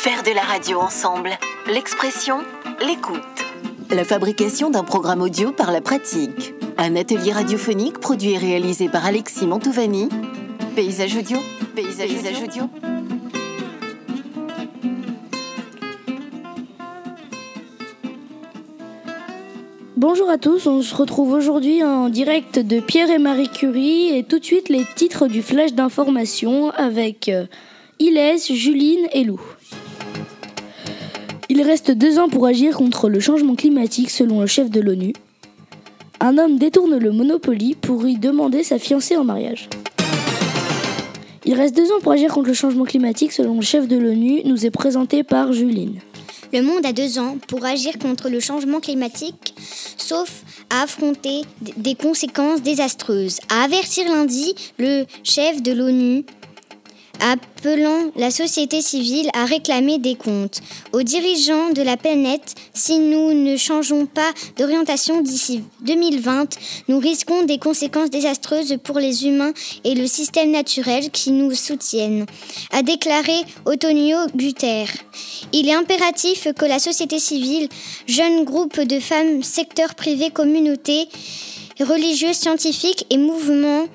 Faire de la radio ensemble. L'expression, l'écoute. La fabrication d'un programme audio par la pratique. Un atelier radiophonique produit et réalisé par Alexis Mantovani. Paysage audio. Paysage, Paysage audio. Bonjour à tous, on se retrouve aujourd'hui en direct de Pierre et Marie Curie et tout de suite les titres du flash d'information avec euh, Ilès, Juline et Lou. Il reste deux ans pour agir contre le changement climatique selon le chef de l'ONU. Un homme détourne le Monopoly pour y demander sa fiancée en mariage. Il reste deux ans pour agir contre le changement climatique selon le chef de l'ONU, nous est présenté par Juline. Le monde a deux ans pour agir contre le changement climatique, sauf à affronter des conséquences désastreuses. À avertir lundi le chef de l'ONU appelant la société civile à réclamer des comptes aux dirigeants de la planète. Si nous ne changeons pas d'orientation d'ici 2020, nous risquons des conséquences désastreuses pour les humains et le système naturel qui nous soutiennent, a déclaré Antonio Guterres. Il est impératif que la société civile, jeunes groupes de femmes, secteurs privés, communautés, religieux, scientifiques et mouvements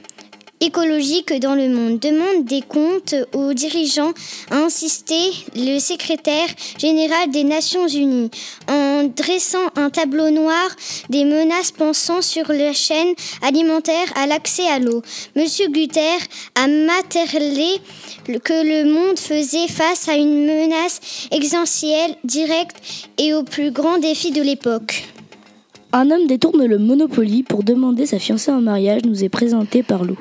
écologique dans le monde. Demande des comptes aux dirigeants, a insisté le secrétaire général des Nations Unies, en dressant un tableau noir des menaces pensant sur la chaîne alimentaire à l'accès à l'eau. Monsieur Guterres a matérialisé que le monde faisait face à une menace essentielle, directe et au plus grand défi de l'époque. Un homme détourne le Monopoly pour demander sa fiancée en mariage, nous est présenté par Lou.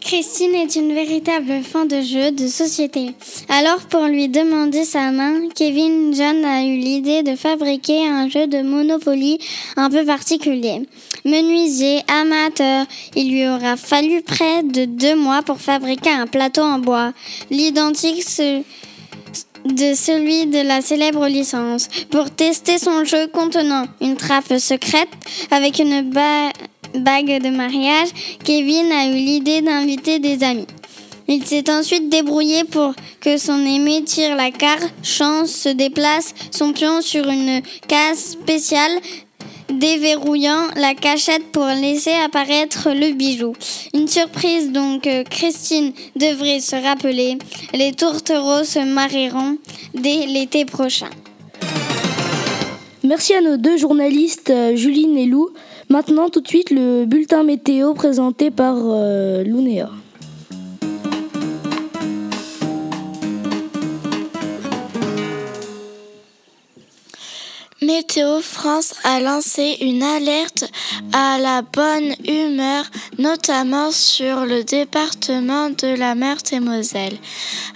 Christine est une véritable fan de jeux de société. Alors pour lui demander sa main, Kevin John a eu l'idée de fabriquer un jeu de Monopoly un peu particulier. Menuisier, amateur, il lui aura fallu près de deux mois pour fabriquer un plateau en bois, l'identique de celui de la célèbre licence, pour tester son jeu contenant une trappe secrète avec une bague bague de mariage, Kevin a eu l'idée d'inviter des amis. Il s'est ensuite débrouillé pour que son aimé tire la carte, chance, se déplace son pion sur une case spéciale, déverrouillant la cachette pour laisser apparaître le bijou. Une surprise donc, Christine devrait se rappeler. Les tourtereaux se marieront dès l'été prochain. Merci à nos deux journalistes, Juline et Lou. Maintenant, tout de suite, le bulletin météo présenté par euh. Météo France a lancé une alerte à la bonne humeur, notamment sur le département de la Meurthe-et-Moselle,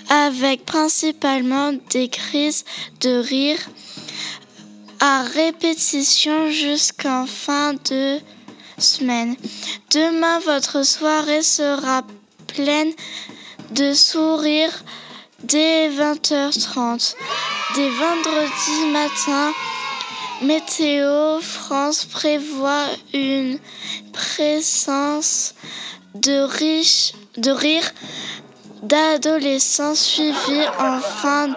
avec principalement des crises de rire à répétition jusqu'en fin de semaine. Demain, votre soirée sera pleine de sourires dès 20h30. Dès vendredi matin, Météo France prévoit une présence de, riches, de rire d'adolescents suivis en fin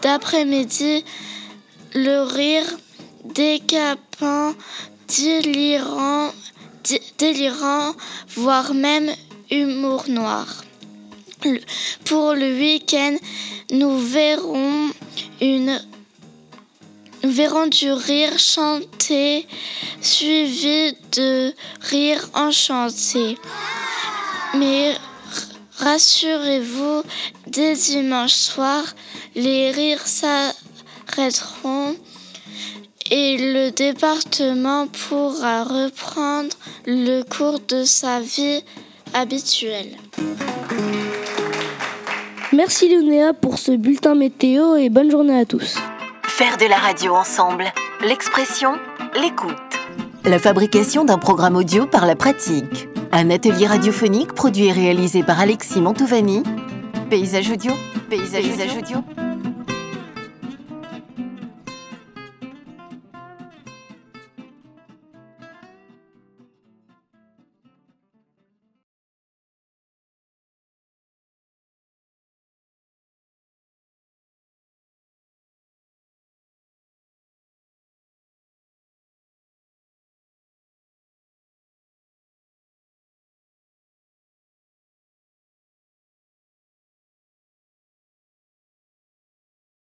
d'après-midi le rire décapant, délirant, délirant, voire même humour noir. Pour le week-end, nous verrons une verrons du rire chanté suivi de rire enchanté. Mais rassurez-vous, dès dimanche soir, les rires et le département pourra reprendre le cours de sa vie habituelle. Merci Lunéa pour ce bulletin météo et bonne journée à tous. Faire de la radio ensemble, l'expression, l'écoute. La fabrication d'un programme audio par la pratique. Un atelier radiophonique produit et réalisé par Alexis Mantovani. Paysage audio. Paysage, audio.